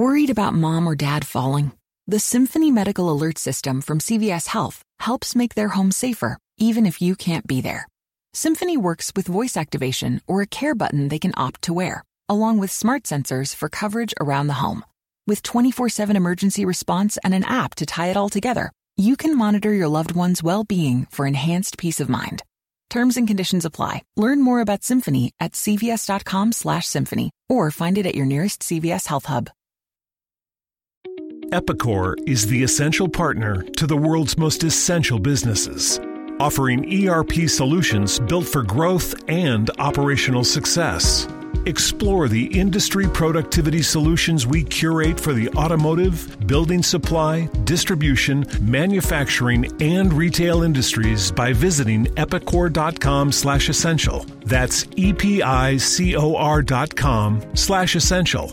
Worried about mom or dad falling? The Symphony Medical Alert System from CVS Health helps make their home safer, even if you can't be there. Symphony works with voice activation or a care button they can opt to wear, along with smart sensors for coverage around the home. With 24 7 emergency response and an app to tie it all together, you can monitor your loved one's well being for enhanced peace of mind. Terms and conditions apply. Learn more about Symphony at cvs.com/symphony or find it at your nearest CVS Health Hub. Epicor is the essential partner to the world's most essential businesses, offering ERP solutions built for growth and operational success. Explore the industry productivity solutions we curate for the automotive, building supply, distribution, manufacturing, and retail industries by visiting epicor.com slash essential. That's E-P-I-C-O-R dot com slash essential.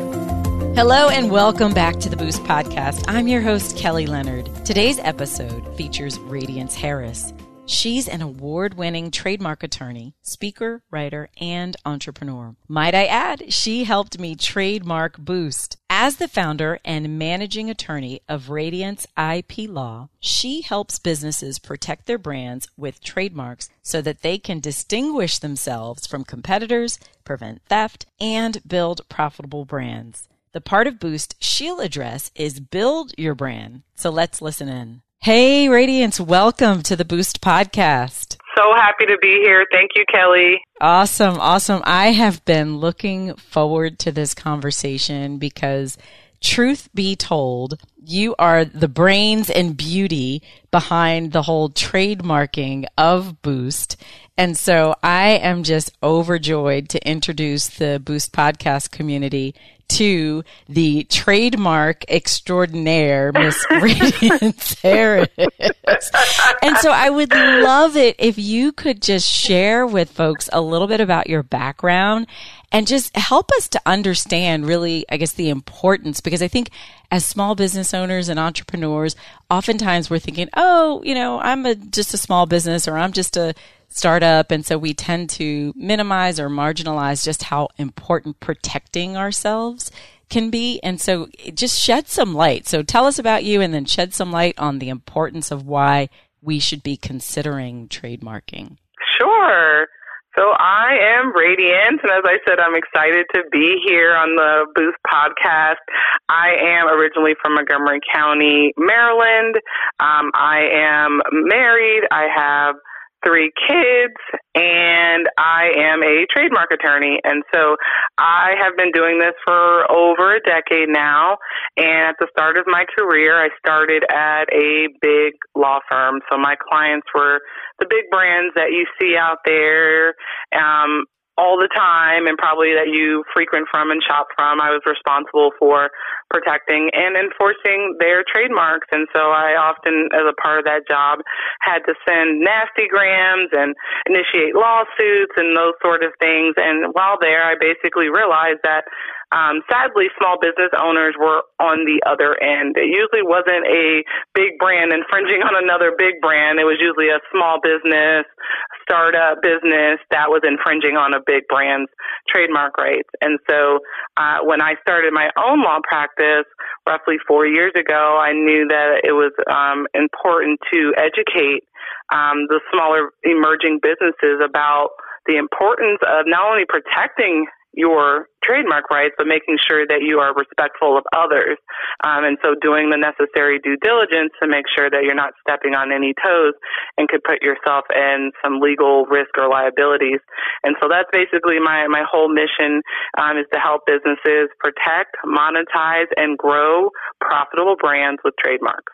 Hello and welcome back to the Boost Podcast. I'm your host, Kelly Leonard. Today's episode features Radiance Harris. She's an award winning trademark attorney, speaker, writer, and entrepreneur. Might I add, she helped me trademark Boost. As the founder and managing attorney of Radiance IP Law, she helps businesses protect their brands with trademarks so that they can distinguish themselves from competitors, prevent theft, and build profitable brands. The part of Boost she'll address is build your brand. So let's listen in. Hey, Radiance, welcome to the Boost podcast. So happy to be here. Thank you, Kelly. Awesome, awesome. I have been looking forward to this conversation because truth be told, you are the brains and beauty behind the whole trademarking of Boost. And so I am just overjoyed to introduce the Boost podcast community to the trademark extraordinaire, Miss Radiance Harris. And so I would love it if you could just share with folks a little bit about your background and just help us to understand really, I guess, the importance because I think as small business owners and entrepreneurs, oftentimes we're thinking, oh, you know, I'm a, just a small business or I'm just a startup. And so we tend to minimize or marginalize just how important protecting ourselves can be. And so just shed some light. So tell us about you and then shed some light on the importance of why we should be considering trademarking. Sure. So I am Radiance, and as I said, I'm excited to be here on the Boost podcast. I am originally from Montgomery County, Maryland. Um, I am married. I have three kids and I am a trademark attorney. And so I have been doing this for over a decade now. And at the start of my career, I started at a big law firm. So my clients were the big brands that you see out there. Um, all the time and probably that you frequent from and shop from. I was responsible for protecting and enforcing their trademarks. And so I often, as a part of that job, had to send nasty grams and initiate lawsuits and those sort of things. And while there, I basically realized that um, sadly, small business owners were on the other end. It usually wasn't a big brand infringing on another big brand. It was usually a small business, startup business that was infringing on a big brand's trademark rights. And so uh, when I started my own law practice roughly four years ago, I knew that it was um, important to educate um, the smaller emerging businesses about the importance of not only protecting your trademark rights, but making sure that you are respectful of others. Um, and so doing the necessary due diligence to make sure that you're not stepping on any toes and could put yourself in some legal risk or liabilities. And so that's basically my, my whole mission um, is to help businesses protect, monetize, and grow profitable brands with trademarks.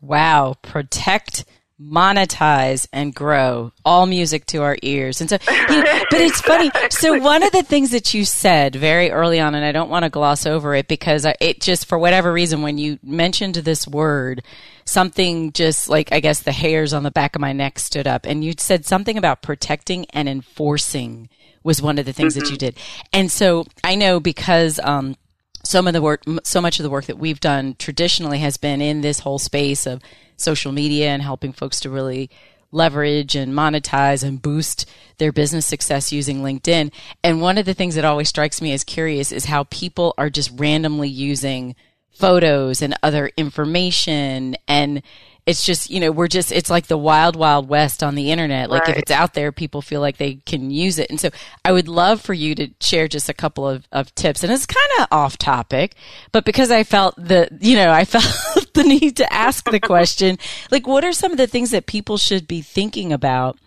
Wow. Protect, monetize and grow all music to our ears. And so, you know, but it's funny. So one of the things that you said very early on, and I don't want to gloss over it because it just, for whatever reason, when you mentioned this word, something just like, I guess the hairs on the back of my neck stood up and you said something about protecting and enforcing was one of the things mm-hmm. that you did. And so I know because, um, some of the work, so much of the work that we've done traditionally has been in this whole space of social media and helping folks to really leverage and monetize and boost their business success using LinkedIn. And one of the things that always strikes me as curious is how people are just randomly using photos and other information and it's just you know we're just it's like the wild wild west on the internet. Like right. if it's out there people feel like they can use it. And so i would love for you to share just a couple of, of tips. And it's kind of off topic but because i felt the you know i felt the need to ask the question like what are some of the things that people should be thinking about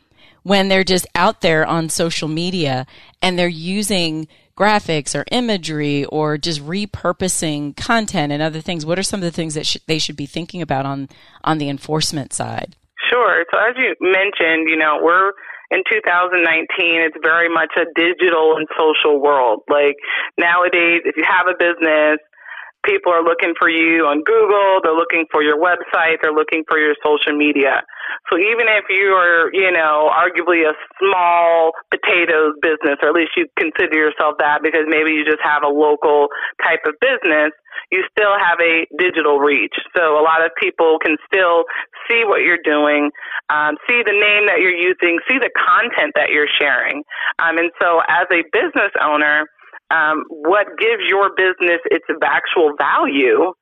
when they're just out there on social media and they're using graphics or imagery or just repurposing content and other things? What are some of the things that sh- they should be thinking about on on the enforcement side? Sure. So as you mentioned, you know, we're in 2019, it's very much a digital and social world. Like nowadays, if you have a business, people are looking for you on Google, they're looking for your website, they're looking for your social media. So even if you are, you know, arguably a small potatoes business, or at least you consider yourself that because maybe you just have a local type of business, you still have a digital reach. So a lot of people can still see what you're doing, um, see the name that you're using, see the content that you're sharing. Um, and so as a business owner, um, what gives your business its actual value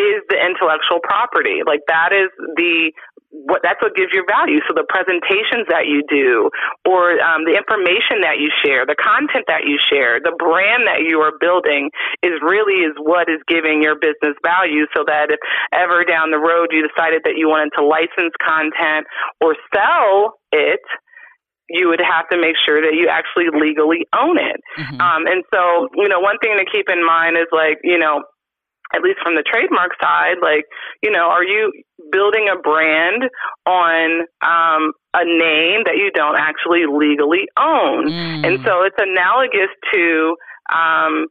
is the intellectual property. Like that is the what that's what gives you value. So the presentations that you do, or um, the information that you share, the content that you share, the brand that you are building is really is what is giving your business value. So that if ever down the road you decided that you wanted to license content or sell it, you would have to make sure that you actually legally own it. Mm-hmm. Um, and so, you know, one thing to keep in mind is like, you know, at least from the trademark side, like, you know, are you building a brand on um, a name that you don't actually legally own? Mm. And so it's analogous to um,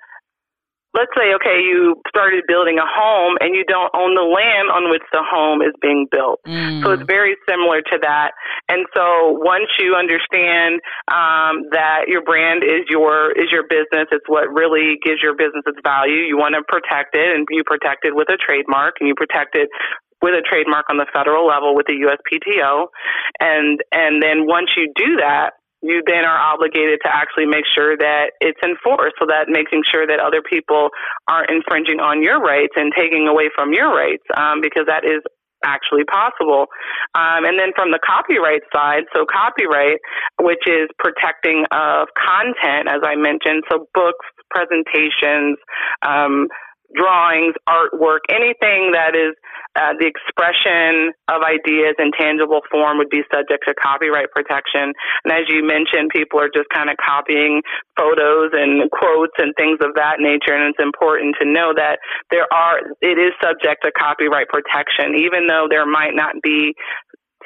let's say, okay, you started building a home and you don't own the land on which the home is being built. Mm. So it's very similar to that. And so once you understand um, that your brand is your is your business, it's what really gives your business its value. You want to protect it, and you protect it with a trademark, and you protect it with a trademark on the federal level with the USPTO. And and then once you do that, you then are obligated to actually make sure that it's enforced so that making sure that other people aren't infringing on your rights and taking away from your rights um, because that is actually possible. Um, and then from the copyright side, so copyright, which is protecting of content, as I mentioned, so books, presentations, um, drawings, artwork, anything that is uh, the expression of ideas in tangible form would be subject to copyright protection. And as you mentioned, people are just kind of copying photos and quotes and things of that nature. And it's important to know that there are, it is subject to copyright protection, even though there might not be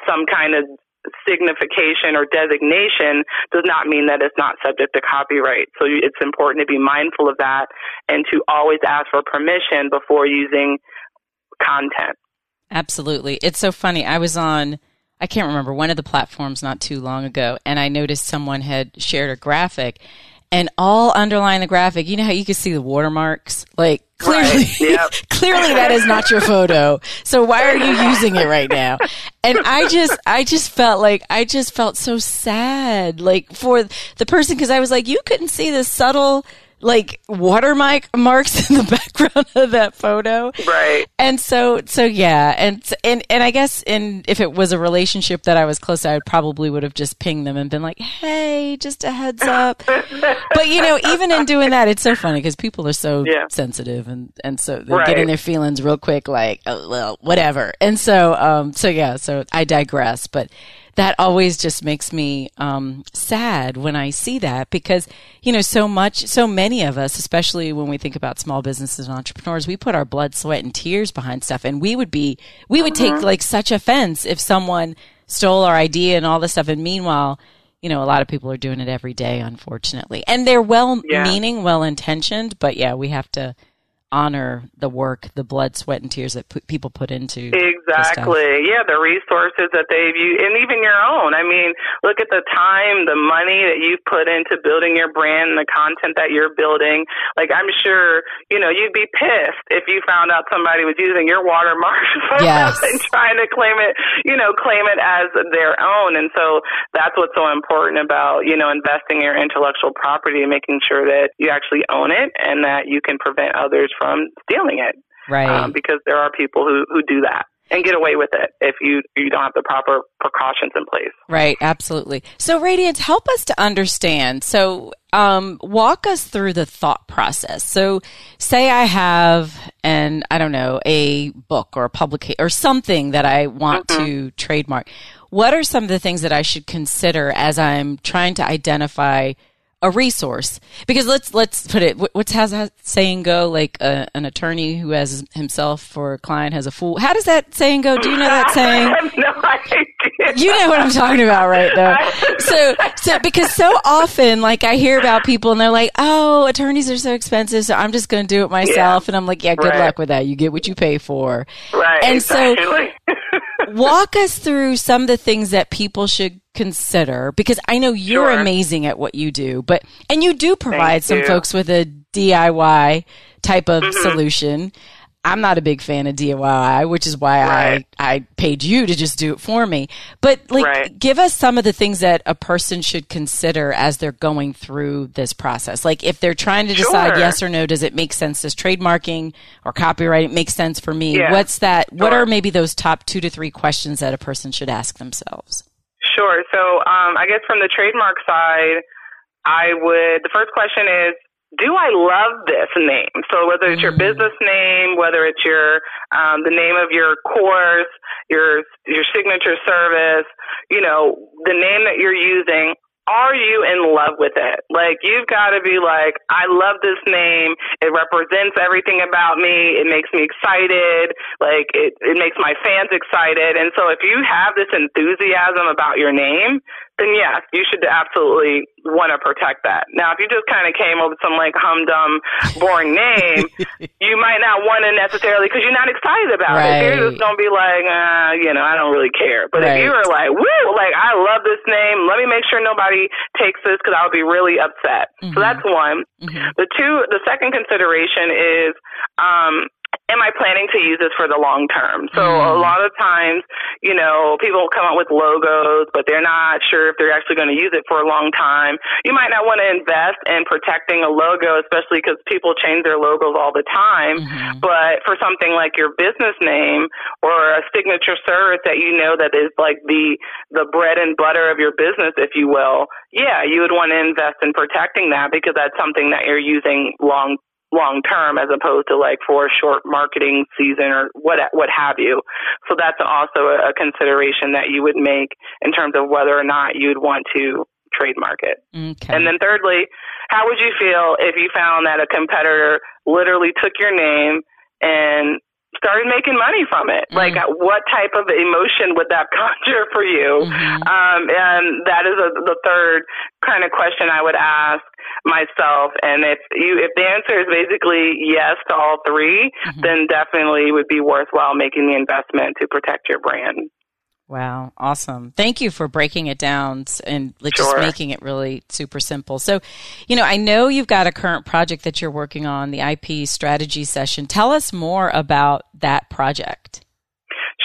some kind of signification or designation does not mean that it's not subject to copyright. So it's important to be mindful of that and to always ask for permission before using content. Absolutely. It's so funny. I was on I can't remember one of the platforms not too long ago and I noticed someone had shared a graphic and all underlying the graphic, you know how you can see the watermarks? Like clearly, right. yep. clearly that is not your photo. So why are you using it right now? And I just, I just felt like, I just felt so sad, like for the person, cause I was like, you couldn't see the subtle like watermark marks in the background of that photo. Right. And so, so yeah. And, and, and I guess in, if it was a relationship that I was close, to, I probably would have just pinged them and been like, Hey, just a heads up. but you know, even in doing that, it's so funny because people are so yeah. sensitive and, and so they right. getting their feelings real quick, like, oh, well, whatever. And so, um, so yeah, so I digress, but that always just makes me um, sad when I see that because you know so much, so many of us, especially when we think about small businesses and entrepreneurs, we put our blood, sweat, and tears behind stuff, and we would be, we would take uh-huh. like such offense if someone stole our idea and all this stuff. And meanwhile, you know, a lot of people are doing it every day, unfortunately. And they're well meaning, well intentioned, but yeah, we have to honor the work, the blood, sweat, and tears that p- people put into exactly. Yeah, the resources that they've used, and even your own. I mean, look at the time, the money that you've put into building your brand, and the content that you're building. Like, I'm sure you know you'd be pissed if you found out somebody was using your watermark yes. and trying to claim it, you know, claim it as their own. And so that's what's so important about you know investing in your intellectual property and making sure that you actually own it and that you can prevent others from from stealing it. Right. Um, because there are people who, who do that and get away with it if you you don't have the proper precautions in place. Right, absolutely. So Radiance, help us to understand. So um, walk us through the thought process. So say I have an I don't know, a book or a publication or something that I want mm-hmm. to trademark. What are some of the things that I should consider as I'm trying to identify a resource. Because let's let's put it what's how's that saying go? Like uh, an attorney who has himself for a client has a fool. How does that saying go? Do you know that saying? No you know what i'm talking about right though so so because so often like i hear about people and they're like oh attorneys are so expensive so i'm just going to do it myself. Yeah. and i'm like yeah good right. luck with that. You get what you pay for. Right and exactly. so walk us through some of the things that people should consider because I know you're sure. amazing at what you do, but and you do provide Thank some you. folks with a DIY type of mm-hmm. solution. I'm not a big fan of DIY, which is why right. I, I paid you to just do it for me. But like, right. give us some of the things that a person should consider as they're going through this process. Like, if they're trying to decide sure. yes or no, does it make sense? Does trademarking or copyright make sense for me? Yeah. What's that? Sure. What are maybe those top two to three questions that a person should ask themselves? Sure. So, um, I guess from the trademark side, I would, the first question is, do I love this name? So whether it's your Mm. business name, whether it's your um, the name of your course, your your signature service, you know, the name that you're using, are you in love with it? Like you've got to be like, I love this name. It represents everything about me. It makes me excited. Like it, it makes my fans excited. And so if you have this enthusiasm about your name, then yes, you should absolutely want to protect that. Now, if you just kind of came up with some like humdum, boring name, you might not want to necessarily because you're not excited about right. it. You're just gonna be like, uh, you know, I don't really care. But right. if you were like, woo, like I love this name, let me make sure nobody takes this because I would be really upset. Mm-hmm. So that's one. Mm-hmm. The two, the second consideration is, um, am I planning to use this for the long term? So Mm. a lot of times, you know, people come up with logos, but they're not sure if they're actually going to use it for a long time. You might not want to invest in protecting a logo, especially because people change their logos all the time. Mhm. But for something like your business name or a signature service that you know that is like the the bread and butter of your business, if you will, yeah, you would want to invest in protecting that because that's something that you're using long long term as opposed to like for a short marketing season or what what have you. So that's also a, consideration that you would make in terms of whether or not you'd want to trademark it. Okay. And then thirdly, how would you feel if you found that a competitor literally took your name and started making money from it. Mm. Like, what type of emotion would that conjure for you? Mhm. Um, and that is a, the third kind of question I would ask myself. And if you, if the answer is basically yes to all 3 Mhm. then definitely would be worthwhile making the investment to protect your brand. Wow, awesome. Thank you for breaking it down and like, just making it really super simple. So, you know, I know you've got a current project that you're working on, the IP strategy session. Tell us more about that project.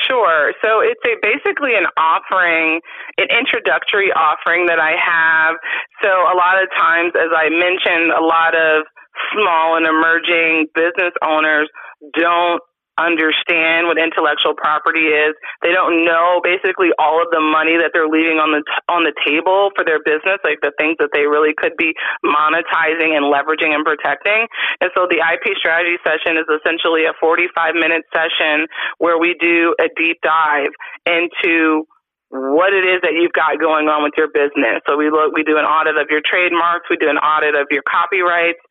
Sure. So it's a basically an offering, an introductory offering that I have. So a lot of times, as I mentioned, a lot of small and emerging business owners don't understand what intellectual property is. They don't know basically all of the money that they're leaving on the t- on the table for their business, like the things that they really could be monetizing and leveraging and protecting. And so the IP strategy session is essentially a 45 minute session where we do a deep dive into what it is that you've got going on with your business. So we look, we do an audit of your trademarks, we do an audit of your copyrights.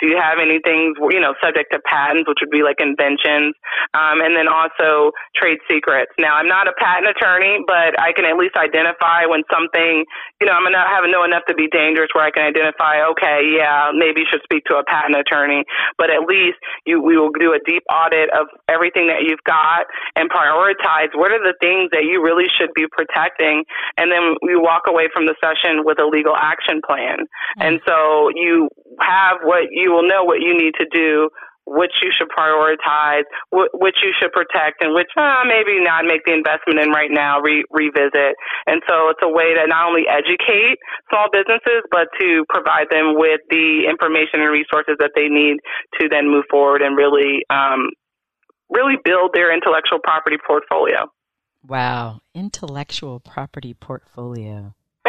Do you have anything, you know, subject to patents, which would be like inventions, um, and then also trade secrets. Now, I'm not a patent attorney, but I can at least identify when something, you know, I'm gonna have know enough to be dangerous where I can identify, okay, yeah, maybe you should speak to a patent attorney, but at least you, we will do a deep audit of everything that you've got and prioritize what are the things that you really should be protecting protecting, and then we walk away from the session with a legal action plan. Mm-hmm. And so you have what you will know what you need to do which you should prioritize, which you should protect, and which uh, maybe not make the investment in right now, re- revisit. And so it's a way to not only educate small businesses, but to provide them with the information and resources that they need to then move forward and really, um, really build their intellectual property portfolio. Wow, intellectual property portfolio.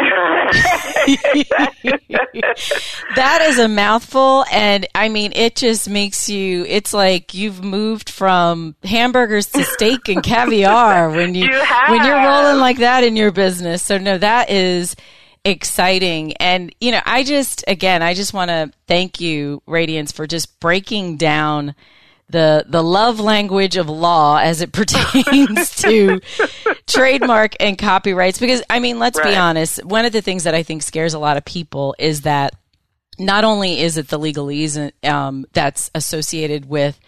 that is a mouthful and i mean it just makes you it's like you've moved from hamburgers to steak and caviar when you, you when you're rolling like that in your business. So no that is exciting. And you know i just again i just want to thank you radiance for just breaking down the the love language of law as it pertains to trademark and copyrights because I mean let's right. be honest one of the things that I think scares a lot of people is that not only is it the legalese um, that's associated with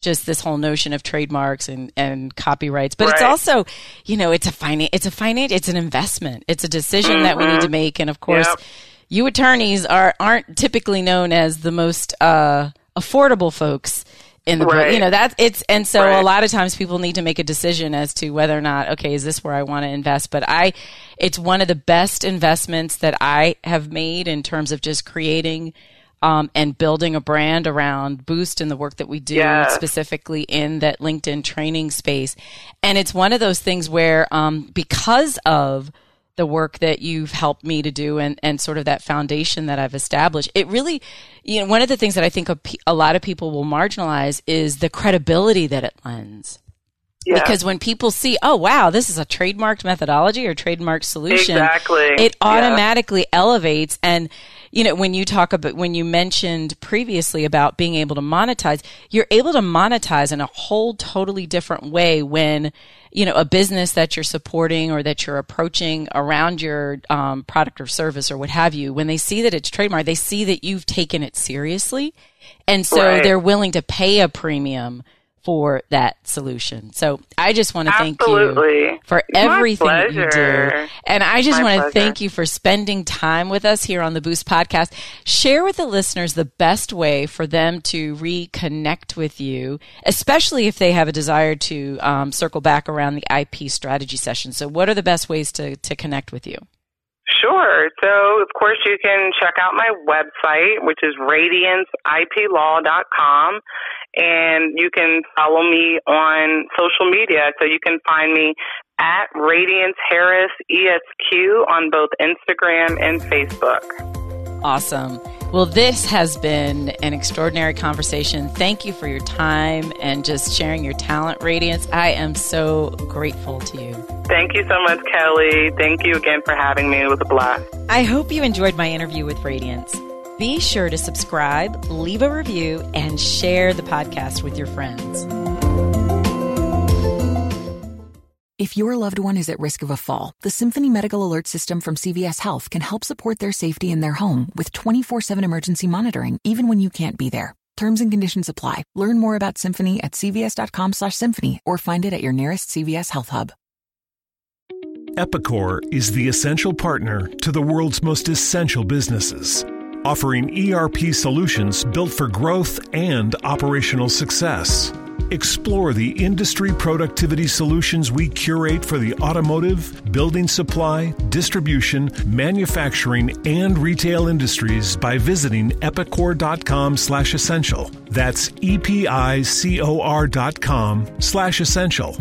just this whole notion of trademarks and, and copyrights, but right. it's also, you know, it's a finance, it's a finance, it's an investment. It's a decision mm-hmm. that we need to mm-hmm. make. And of course, yep. you attorneys are, aren't typically known as the most, uh, affordable folks in the right. you know that it's and so right. a lot of times people need to make a decision as to whether or not okay is this where I want to invest but I it's one of the best investments that I have made in terms of just creating um, and building a brand around Boost and the work that we do yeah. specifically in that LinkedIn training space and it's one of those things where um, because of the work that you've helped me to do and, and sort of that foundation that I've established. It really, you know, one of the things that I think a, a lot of people will marginalize is the credibility that it lends. Yeah. Because when people see, oh wow, this is a trademarked methodology or trademarked solution, exactly. it automatically yeah. elevates. And you know, when you talk about when you mentioned previously about being able to monetize, you're able to monetize in a whole totally different way when you know a business that you're supporting or that you're approaching around your um, product or service or what have you. When they see that it's trademark, they see that you've taken it seriously, and so right. they're willing to pay a premium for that solution. So I just want to thank you for everything you do. And I just want to thank you for spending time with us here on the Boost podcast. Share with the listeners the best way for them to reconnect with you, especially if they have a desire to um, circle back around the IP strategy session. So what are the best ways to, to connect with you? Sure. So, of course, you can check out my website, which is radianceiplaw.com and you can follow me on social media. So you can find me at Radiance Harris ESQ on both Instagram and Facebook. Awesome. Well, this has been an extraordinary conversation. Thank you for your time and just sharing your talent, Radiance. I am so grateful to you. Thank you so much, Kelly. Thank you again for having me. It was a blast. I hope you enjoyed my interview with Radiance. Be sure to subscribe, leave a review, and share the podcast with your friends. If your loved one is at risk of a fall, the Symphony Medical Alert System from CVS Health can help support their safety in their home with 24 7 emergency monitoring, even when you can't be there. Terms and conditions apply. Learn more about Symphony at cvs.com slash symphony or find it at your nearest CVS Health Hub. Epicor is the essential partner to the world's most essential businesses offering ERP solutions built for growth and operational success. Explore the industry productivity solutions we curate for the automotive, building supply, distribution, manufacturing, and retail industries by visiting epicor.com slash essential. That's E-P-I-C-O-R dot com slash essential